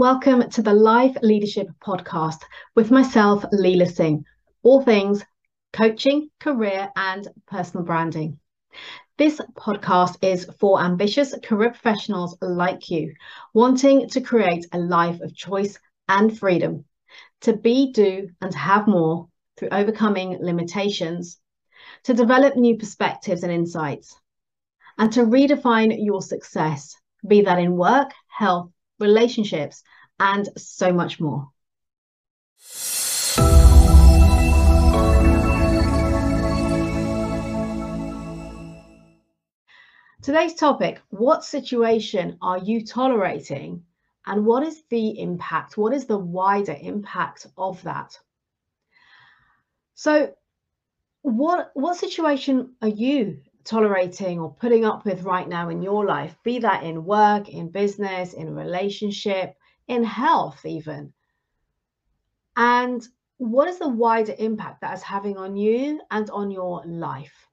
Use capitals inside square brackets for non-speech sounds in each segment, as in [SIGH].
Welcome to the Life Leadership Podcast with myself, Leila Singh, all things coaching, career, and personal branding. This podcast is for ambitious career professionals like you, wanting to create a life of choice and freedom, to be, do, and have more through overcoming limitations, to develop new perspectives and insights, and to redefine your success, be that in work, health, relationships, and so much more. Today's topic What situation are you tolerating? And what is the impact? What is the wider impact of that? So, what, what situation are you tolerating or putting up with right now in your life, be that in work, in business, in relationship, in health, even. And what is the wider impact that is having on you and on your life?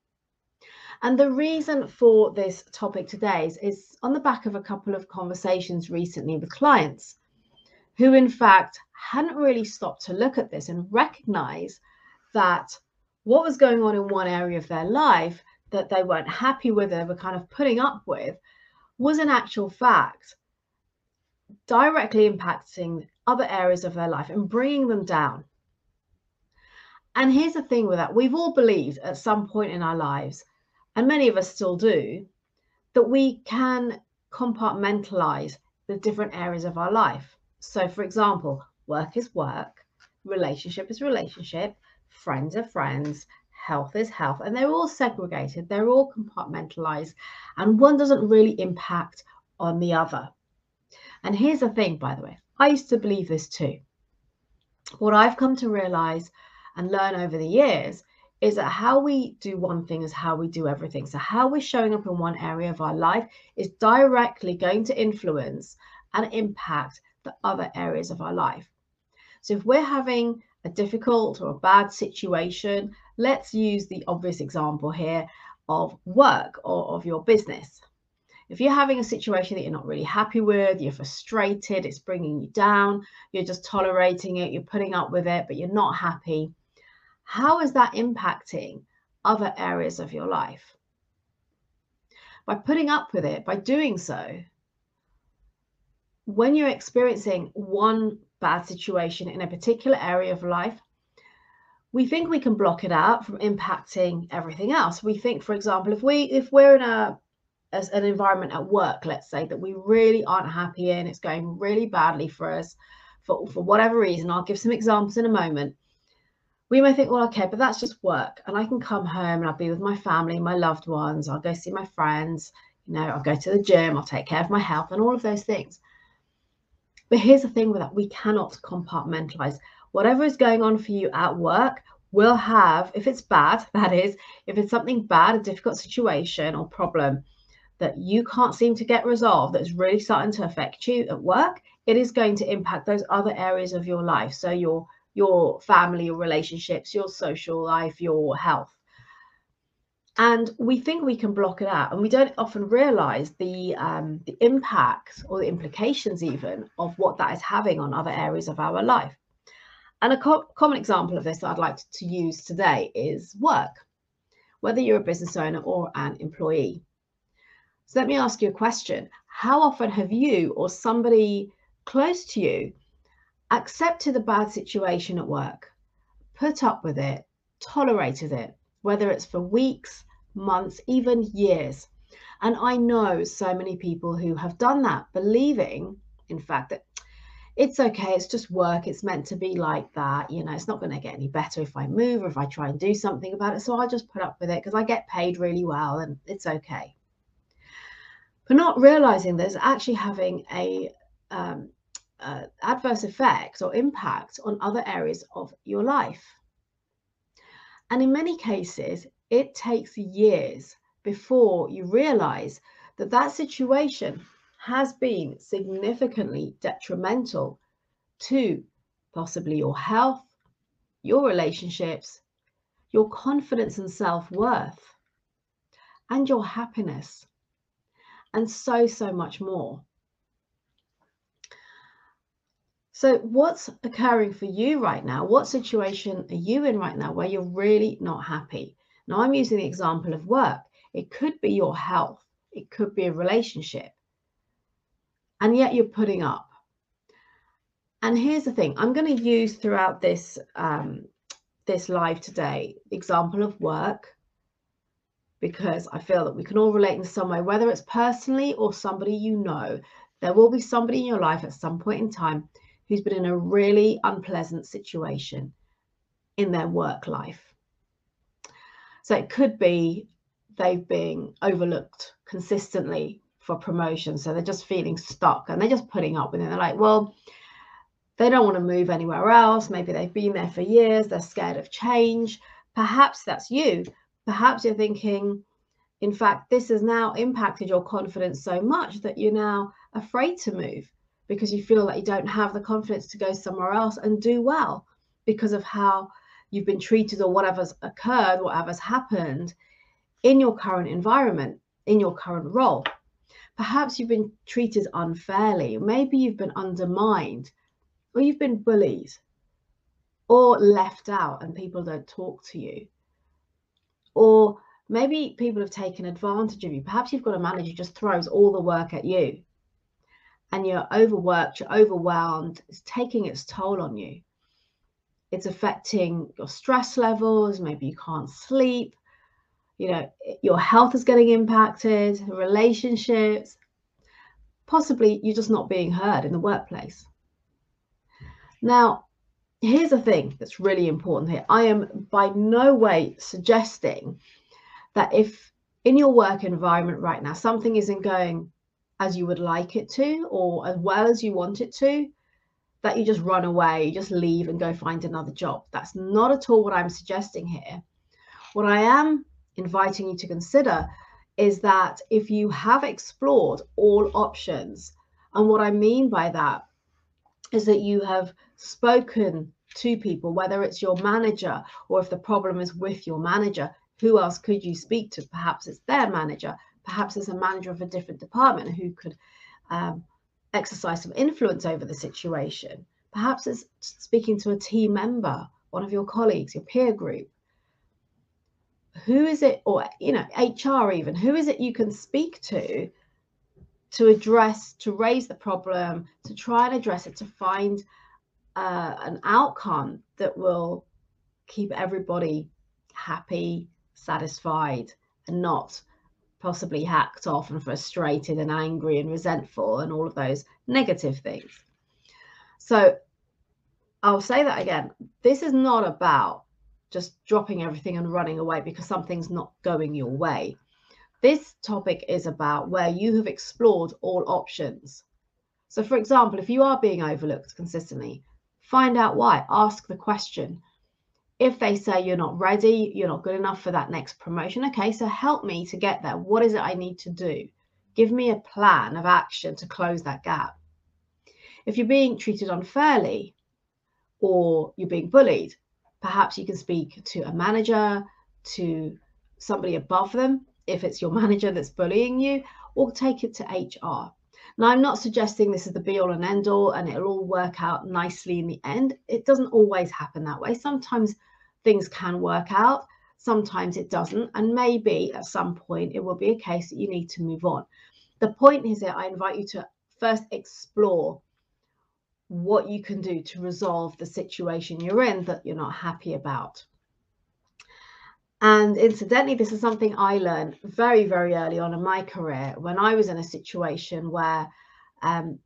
And the reason for this topic today is, is on the back of a couple of conversations recently with clients who, in fact, hadn't really stopped to look at this and recognize that what was going on in one area of their life that they weren't happy with, they were kind of putting up with, was an actual fact directly impacting other areas of their life and bringing them down. And here's the thing with that we've all believed at some point in our lives, and many of us still do, that we can compartmentalize the different areas of our life. So, for example, work is work, relationship is relationship, friends are friends, health is health, and they're all segregated, they're all compartmentalized, and one doesn't really impact on the other. And here's the thing, by the way, I used to believe this too. What I've come to realize and learn over the years is that how we do one thing is how we do everything. So, how we're showing up in one area of our life is directly going to influence and impact the other areas of our life. So, if we're having a difficult or a bad situation, let's use the obvious example here of work or of your business. If you're having a situation that you're not really happy with, you're frustrated, it's bringing you down, you're just tolerating it, you're putting up with it, but you're not happy, how is that impacting other areas of your life? By putting up with it, by doing so, when you're experiencing one bad situation in a particular area of life, we think we can block it out from impacting everything else. We think, for example, if we if we're in a as an environment at work, let's say, that we really aren't happy in, it's going really badly for us for, for whatever reason. I'll give some examples in a moment. We may think, well, okay, but that's just work. And I can come home and I'll be with my family, my loved ones, I'll go see my friends, you know, I'll go to the gym, I'll take care of my health and all of those things. But here's the thing with that we cannot compartmentalize. Whatever is going on for you at work will have, if it's bad, [LAUGHS] that is, if it's something bad, a difficult situation or problem, that you can't seem to get resolved that's really starting to affect you at work, it is going to impact those other areas of your life. So your your family, your relationships, your social life, your health. And we think we can block it out, and we don't often realize the um, the impact or the implications even of what that is having on other areas of our life. And a co- common example of this that I'd like to use today is work, whether you're a business owner or an employee. So let me ask you a question. How often have you or somebody close to you accepted a bad situation at work, put up with it, tolerated it, whether it's for weeks, months, even years? And I know so many people who have done that, believing, in fact, that it's okay, it's just work, it's meant to be like that. You know, it's not going to get any better if I move or if I try and do something about it. So I'll just put up with it because I get paid really well and it's okay but not realizing there's actually having a um, uh, adverse effect or impact on other areas of your life. And in many cases, it takes years before you realize that that situation has been significantly detrimental to possibly your health, your relationships, your confidence and self worth, and your happiness and so, so much more. So, what's occurring for you right now? What situation are you in right now where you're really not happy? Now, I'm using the example of work. It could be your health, it could be a relationship, and yet you're putting up. And here's the thing I'm going to use throughout this um, this live today example of work because I feel that we can all relate in some way, whether it's personally or somebody you know. There will be somebody in your life at some point in time who's been in a really unpleasant situation in their work life. So it could be they've been overlooked consistently for promotion. So they're just feeling stuck and they're just putting up with it. They're like, well, they don't want to move anywhere else. Maybe they've been there for years. They're scared of change. Perhaps that's you. Perhaps you're thinking, in fact, this has now impacted your confidence so much that you're now afraid to move because you feel like you don't have the confidence to go somewhere else and do well because of how you've been treated or whatever's occurred, whatever's happened in your current environment, in your current role. Perhaps you've been treated unfairly, maybe you've been undermined, or you've been bullied, or left out and people don't talk to you. Or maybe people have taken advantage of you. Perhaps you've got a manager who just throws all the work at you and you're overworked, you're overwhelmed, it's taking its toll on you. It's affecting your stress levels, maybe you can't sleep, you know, your health is getting impacted, relationships, possibly you're just not being heard in the workplace. Now, here's the thing that's really important here. I am by no way suggesting that if in your work environment right now something isn't going as you would like it to or as well as you want it to, that you just run away, you just leave and go find another job. That's not at all what I'm suggesting here. What I am inviting you to consider is that if you have explored all options, and what I mean by that is that you have spoken to people, whether it's your manager or if the problem is with your manager, who else could you speak to? Perhaps it's their manager, perhaps as a manager of a different department who could um, exercise some influence over the situation. Perhaps it's speaking to a team member, one of your colleagues, your peer group. Who is it, or you know, HR even, who is it you can speak to to address, to raise the problem, to try and address it, to find uh, an outcome that will keep everybody happy, satisfied, and not possibly hacked off and frustrated and angry and resentful and all of those negative things. So I'll say that again. This is not about just dropping everything and running away because something's not going your way. This topic is about where you have explored all options. So, for example, if you are being overlooked consistently, find out why. Ask the question if they say you're not ready, you're not good enough for that next promotion, okay, so help me to get there. What is it I need to do? Give me a plan of action to close that gap. If you're being treated unfairly or you're being bullied, perhaps you can speak to a manager, to somebody above them, if it's your [LAUGHS] manager that's bullying you, or take it to HR. Now, I'm not suggesting this is the be all and end all and it'll all work out nicely in the end. It doesn't always happen that way. Sometimes things can work out, sometimes it doesn't. And maybe at some point it will be a case that you need to move on. The point is that I invite you to first explore what you can do to resolve the situation you're in that you're not happy about. And incidentally, this is something I learned very, very early on in my career when I was in a situation where um,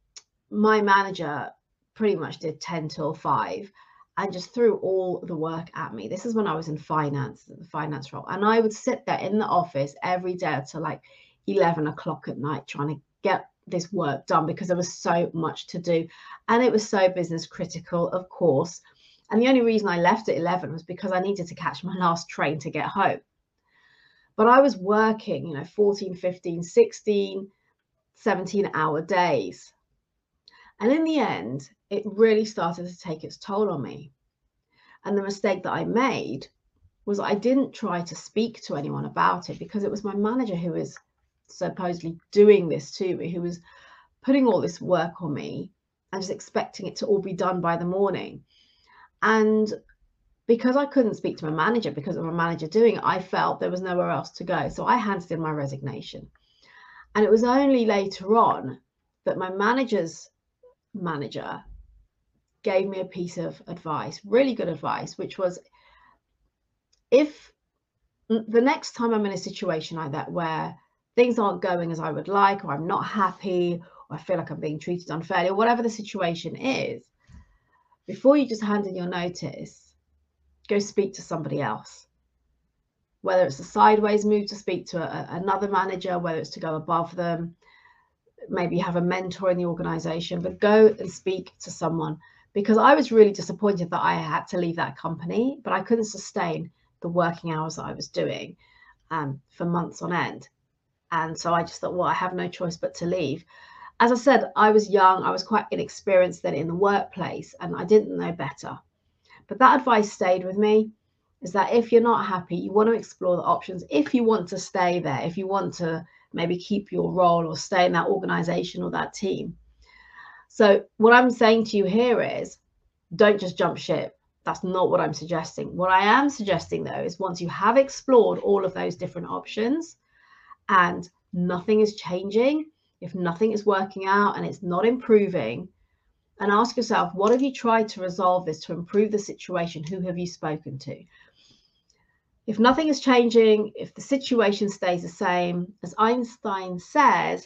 my manager pretty much did 10 till 5 and just threw all the work at me. This is when I was in finance, the finance role. And I would sit there in the office every day until like 11 o'clock at night trying to get this work done because there was so much to do. And it was so business critical, of course. And the only reason I left at 11 was because I needed to catch my last train to get home. But I was working, you know, 14, 15, 16, 17 hour days. And in the end, it really started to take its toll on me. And the mistake that I made was I didn't try to speak to anyone about it because it was my manager who was supposedly doing this to me, who was putting all this work on me and just expecting it to all be done by the morning. And because I couldn't speak to my manager because of my manager doing it, I felt there was nowhere else to go. So I handed in my resignation. And it was only later on that my manager's manager gave me a piece of advice, really good advice, which was if the next time I'm in a situation like that where things aren't going as I would like, or I'm not happy, or I feel like I'm being treated unfairly, or whatever the situation is, before you just hand in your notice, go speak to somebody else. Whether it's a sideways move to speak to a, another manager, whether it's to go above them, maybe have a mentor in the organization, but go and speak to someone because I was really disappointed that I had to leave that company, but I couldn't sustain the working hours that I was doing um, for months on end. And so I just thought, well, I have no choice but to leave. As I said, I was young, I was quite inexperienced then in the workplace, and I didn't know better. But that advice stayed with me is that if you're not happy, you want to explore the options. If you want to stay there, if you want to maybe keep your role or stay in that organization or that team. So, what I'm saying to you here is don't just jump ship. That's not what I'm suggesting. What I am suggesting, though, is once you have explored all of those different options and nothing is changing, if nothing is working out and it's not improving, and ask yourself, what have you tried to resolve this to improve the situation? Who have you spoken to? If nothing is changing, if the situation stays the same, as Einstein says,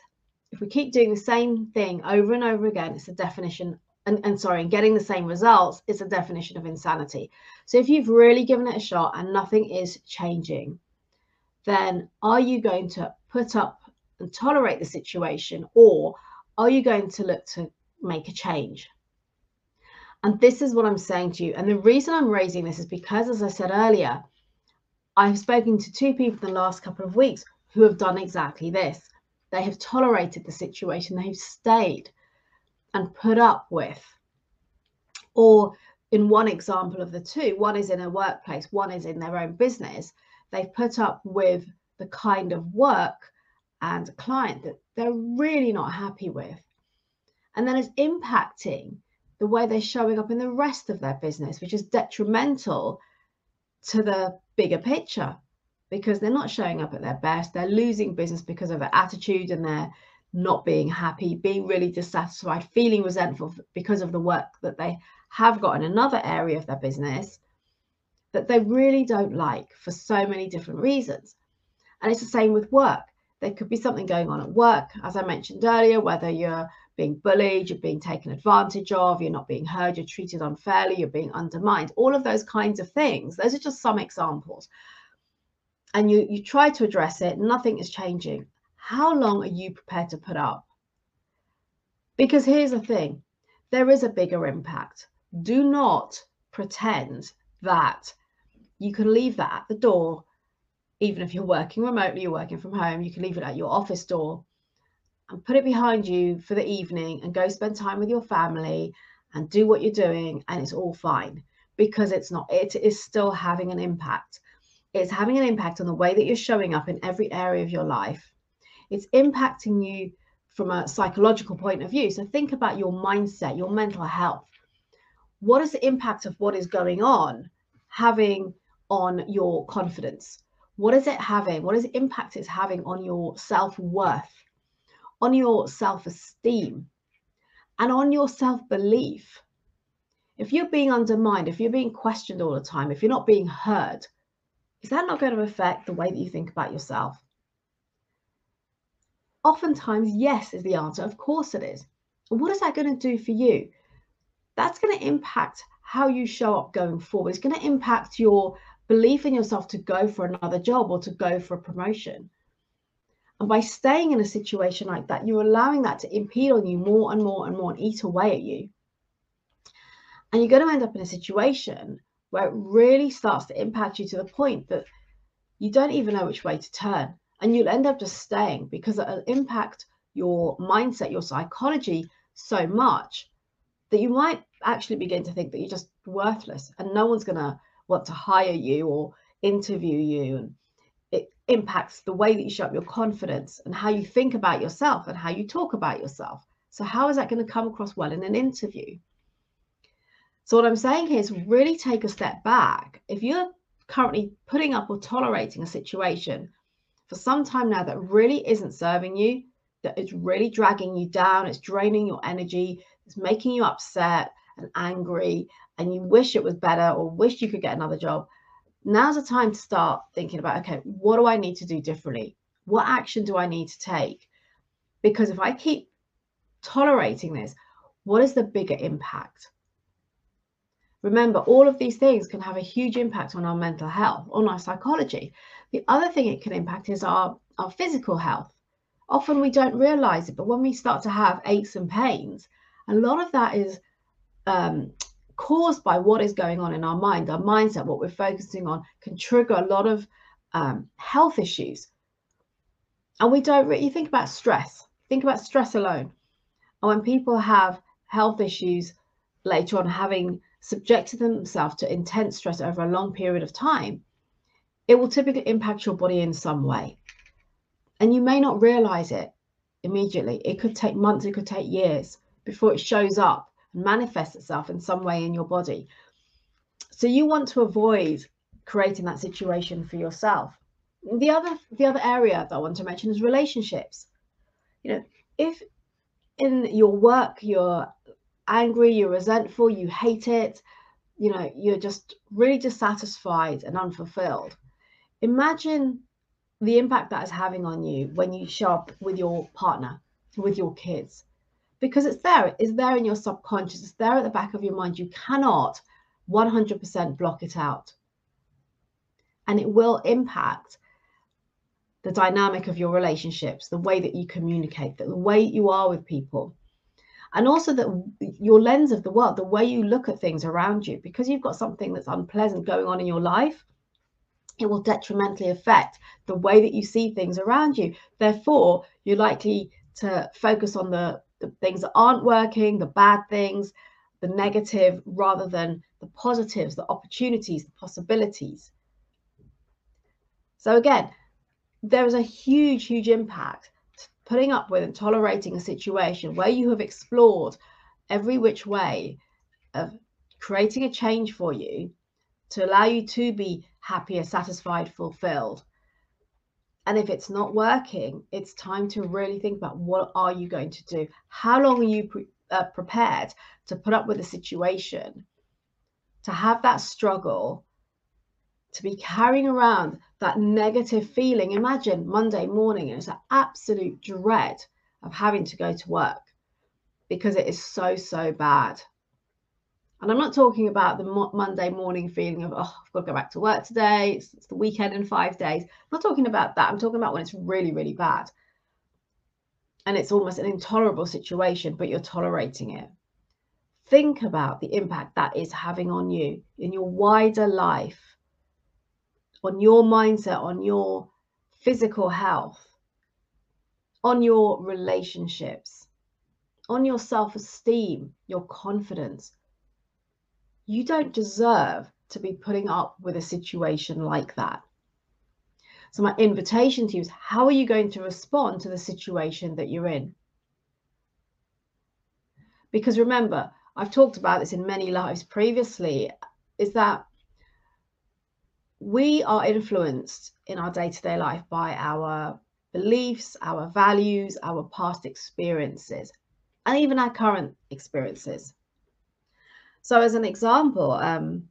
if we keep doing the same thing over and over again, it's a definition, and, and sorry, and getting the same results, it's a definition of insanity. So if you've really given it a shot and nothing is changing, then are you going to put up and tolerate the situation, or are you going to look to make a change? And this is what I'm saying to you. And the reason I'm raising this is because, as I said earlier, I've spoken to two people in the last couple of weeks who have done exactly this. They have tolerated the situation, they've stayed and put up with. Or in one example of the two, one is in a workplace, one is in their own business. They've put up with the kind of work and a client that they're really not happy with. And then it's impacting the way they're showing up in the rest of their business, which is detrimental to the bigger picture because they're not showing up at their best. They're losing business because of their attitude and they're not being happy, being really dissatisfied, feeling resentful because of the work that they have got in another area of their business that they really don't like for so many different reasons. And it's the same with work. There could be something going on at work, as I mentioned earlier, whether you're being bullied, you're being taken advantage of, you're not being heard, you're treated unfairly, you're being undermined, all of those kinds of things. Those are just some examples. And you, you try to address it, nothing is changing. How long are you prepared to put up? Because here's the thing there is a bigger impact. Do not pretend that you can leave that at the door, even if you're working remotely, you're working from home, you can leave it at your office door and put it behind you for the evening and go spend time with your family and do what you're doing and it's all fine because it's not it is still having an impact. It's having an impact on the way that you're showing up in every area of your life. It's impacting you from a psychological point of view. So think about your mindset your mental health. What is the impact of what is going on having on your confidence what is it having what is the impact it's having on your self-worth on your self esteem, and on your self belief. If you're being undermined, if you're being questioned all the time, if you're not being heard, is that not going to affect the way that you think about yourself? Oftentimes, yes, is the answer. Of course it is. What is that going to do for you? That's going to impact how you show up going forward. It's going to impact your belief in yourself to go for another job or to go for a promotion. And by staying in a situation like that, you're allowing that to impede on you more and more and more and eat away at you. And you're going to end up in a situation where it really starts to impact you to the point that you don't even know which way to turn. And you'll end up just staying because it'll impact your mindset, your psychology so much that you might actually begin to think that you're just worthless and no one's going to want to hire you or interview you. And it impacts the way that you show up your confidence and how you think about yourself and how you talk about yourself. So, how is that going to come across well in an interview? So, what I'm saying here is really take a step back. If you're currently putting up or tolerating a situation for some time now that really isn't serving you, that is really dragging you down, it's draining your energy, it's making you upset and angry, and you wish it was better or wish you could get another job, now's the time to start thinking about okay, what do I need to do differently? What action do I need to take? Because if I keep tolerating this, what is the bigger impact? Remember, all of these things can have a huge impact on our mental health, on our psychology. The other thing it can impact is our, our physical health. Often we don't realize it, but when we start to have aches and pains, a lot of that is um, caused by what is going on in our mind, our mindset, what we're focusing on can trigger a lot of um, health issues. And we don't really think about stress, think about stress alone. And when people have health issues later on, having subjected themselves to intense stress over a long period of time, it will typically impact your body in some way. And you may not realize it immediately. It could take months, it could take years before it shows up manifests itself in some way in your body. So you want to avoid creating that situation for yourself. The other the other area that I want to mention is relationships. You know, if in your work you're angry, you're resentful, you hate it, you know, you're just really dissatisfied and unfulfilled. Imagine the impact that is having on you when you show up with your partner, with your kids, because it's there, it's there in your subconscious, it's there at the back of your mind. You cannot 100% block it out. And it will impact the dynamic of your relationships, the way that you communicate, the way you are with people and also that your lens of the world, the way you look at things around you, because you've got something that's unpleasant going on in your life, it will detrimentally affect the way that you see things around you. Therefore, you're likely to focus on the, the things that aren't working, the bad things, the negative, rather than the positives, the opportunities, the possibilities. So, again, there is a huge, huge impact putting up with and tolerating a situation where you have explored every which way of creating a change for you to allow you to be happier, satisfied, fulfilled. And if it's not working, it's time to really think about what are you going to do? How long are you pre- uh, prepared to put up with the situation, to have that struggle, to be carrying around that negative feeling. Imagine Monday morning, and it's an absolute dread of having to go to work because it is so, so bad. And I'm not talking about the mo- Monday morning feeling of, oh, I've got to go back to work today. It's, it's the weekend in five days. I'm not talking about that. I'm talking about when it's really, really bad. And it's almost an intolerable situation, but you're tolerating it. Think about the impact that is having on you in your wider life on your mindset, on your physical health, on your relationships, on your self esteem, your confidence. You don't deserve to be putting up with a situation like that. So, my invitation to you is how are you going to respond to the situation that you're in? Because remember, I've talked about this in many lives previously, is that we are influenced in our day to day life by our beliefs, our values, our past experiences, and even our current experiences. So, as an example, um,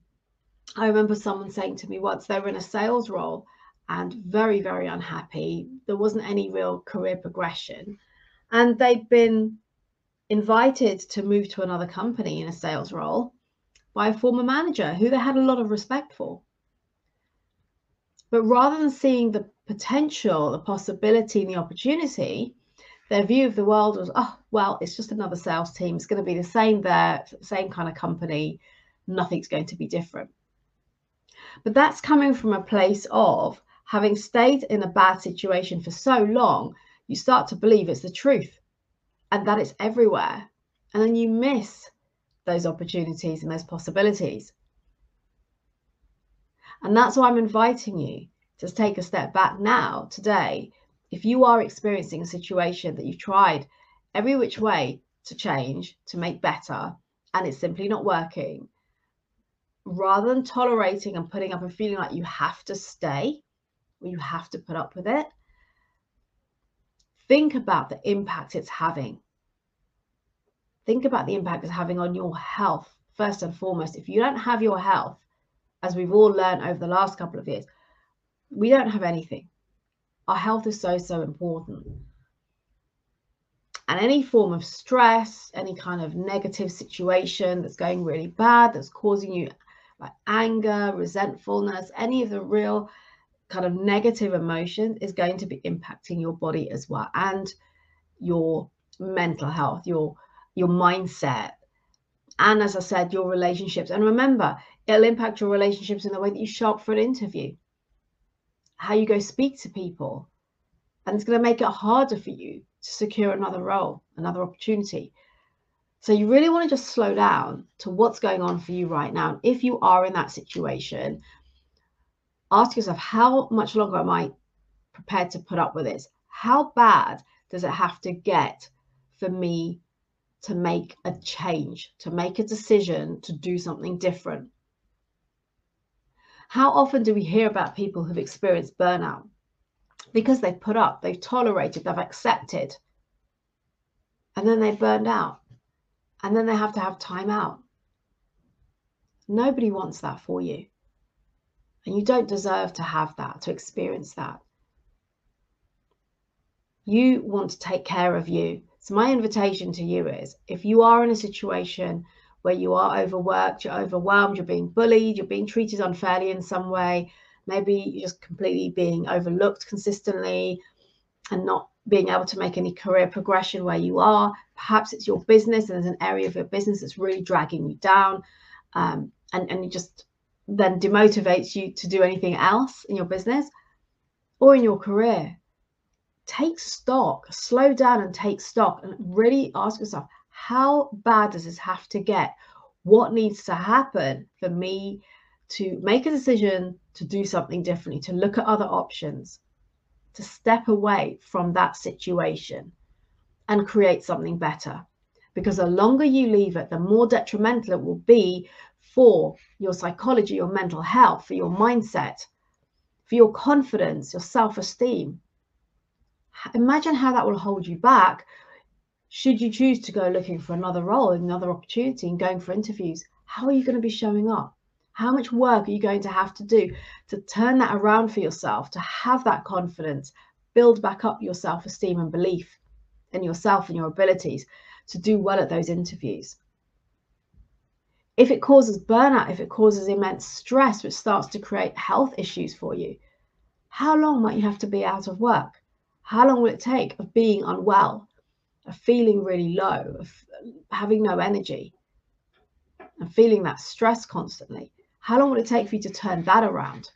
I remember someone saying to me once they were in a sales role and very, very unhappy. There wasn't any real career progression. And they'd been invited to move to another company in a sales role by a former manager who they had a lot of respect for. But rather than seeing the potential, the possibility, and the opportunity, their view of the world was, oh, well, it's just another sales team. It's going to be the same there, same kind of company. Nothing's going to be different. But that's coming from a place of having stayed in a bad situation for so long, you start to believe it's the truth and that it's everywhere. And then you miss those opportunities and those possibilities. And that's why I'm inviting you to take a step back now, today. If you are experiencing a situation that you've tried every which way to change, to make better, and it's simply not working, rather than tolerating and putting up and feeling like you have to stay or you have to put up with it, think about the impact it's having. Think about the impact it's having on your health, first and foremost. If you don't have your health, as we've all learned over the last couple of years, we don't have anything. Our health is so, so important. And any form of stress, any kind of negative situation that's going really bad, that's causing you like anger, resentfulness, any of the real kind of negative emotion is going to be impacting your body as well and your mental health, your your mindset, and as I said, your relationships. And remember, it'll impact your relationships in the way that you show up for an interview, how you go speak to people, and it's going to make it harder for you to secure another role, another opportunity. So you really want to just slow down to what's going on for you right now. if you are in that situation, ask yourself, how much longer am I prepared to put up with this? How bad does it have to get for me to make a change, to make a decision, to do something different? How often do we hear about people who've experienced burnout? because they've put up, they've tolerated, they've accepted, and then they've burned out, and then they have to have time out. Nobody wants that for you. And you don't deserve to have that, to experience that. You want to take care of you. So, my invitation to you is if you are in a situation where you are overworked, you're overwhelmed, you're being bullied, you're being treated unfairly in some way, maybe you're just completely being overlooked consistently and not being able to make any career progression where you are. Perhaps it's your business and there's an area of your business that's really dragging you down um, and, and it just then demotivates you to do anything else in your business or in your career. Take stock, slow down and take stock and really ask yourself, how bad does this have to get? What needs to happen for me to make a decision to do something differently, to look at other options, to step away from that situation and create something better. Because the longer you leave it, the more detrimental it will be for your psychology, your mental health, for your mindset, for your confidence, your self esteem. Imagine how that will hold you back should you choose to go looking for another role, another opportunity, and going for interviews. How are you going to be showing up? How much work are you going to have to do to turn that around for yourself, to have that confidence, build back up your self esteem and belief in yourself and your abilities to do well at those interviews? If it causes burnout, if it causes immense stress, which starts to create health issues for you, how long might you have to be out of work? How long will it take of being unwell, of feeling really low, of having no energy, and feeling that stress constantly? How long will it take for you to turn that around?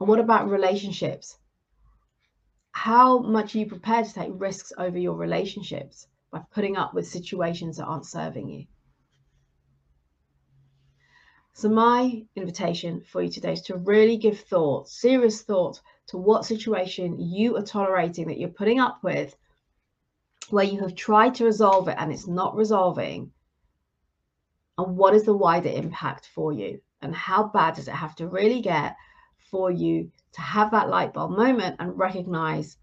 And what about relationships? How much are you prepared to take risks over your relationships by putting up with situations that aren't serving you? So, my invitation for you today is to really give thought, serious thought, to what situation you are tolerating that you're putting up with, where you have tried to resolve it and it's not resolving, and what is the wider impact for you? And how bad does it have to really get for you to have that light bulb moment and recognize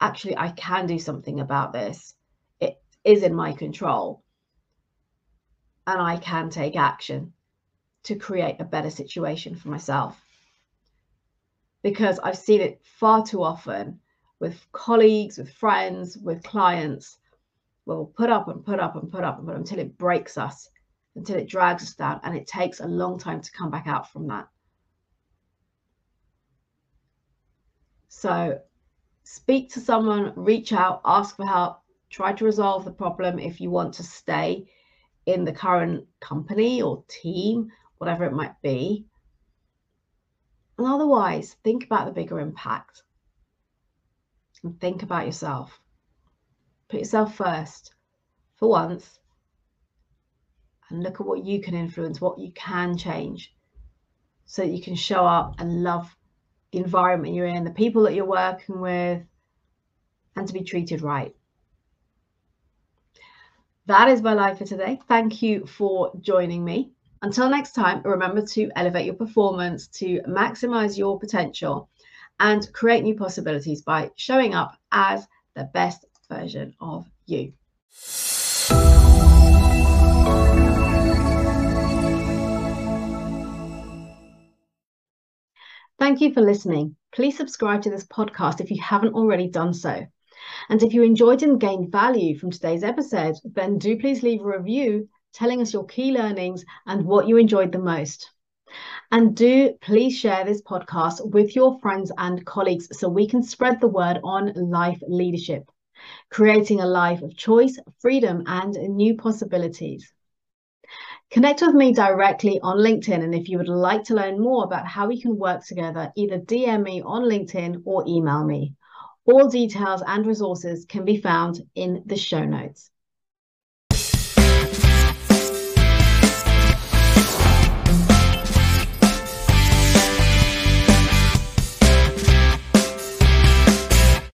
actually i can do something about this. It is in my control. And i can take action to create a better situation for myself. Because i've seen it far too often with colleagues with friends with clients we'll put up and put up and put up and put up until it breaks us until it drags us down and it takes a long time to come back out from that. So speak to someone, reach out, ask for help, try to resolve the problem if you want to stay in the current company or team, whatever it might be. And otherwise, think about the bigger impact and think about yourself. Put yourself first for once and look at what you can influence, what you can change, so that you can show up and love the environment you're in, the people that you're working with, and to be treated right. That is my life for today. Thank you for joining me. Until next time, remember to elevate your performance, to maximize your potential, and create new possibilities by showing up as the best version of you. Thank you for listening. Please subscribe to this podcast if you haven't already done so. And if you enjoyed and gained value from today's episode, then do please leave a review telling us your key learnings and what you enjoyed the most. And do please share this podcast with your friends and colleagues so we can spread the word on life leadership, creating a life of choice, freedom, and new possibilities. Connect with me directly on LinkedIn. And if you would like to learn more about how we can work together, either DM me on LinkedIn or email me. All details and resources can be found in the show notes.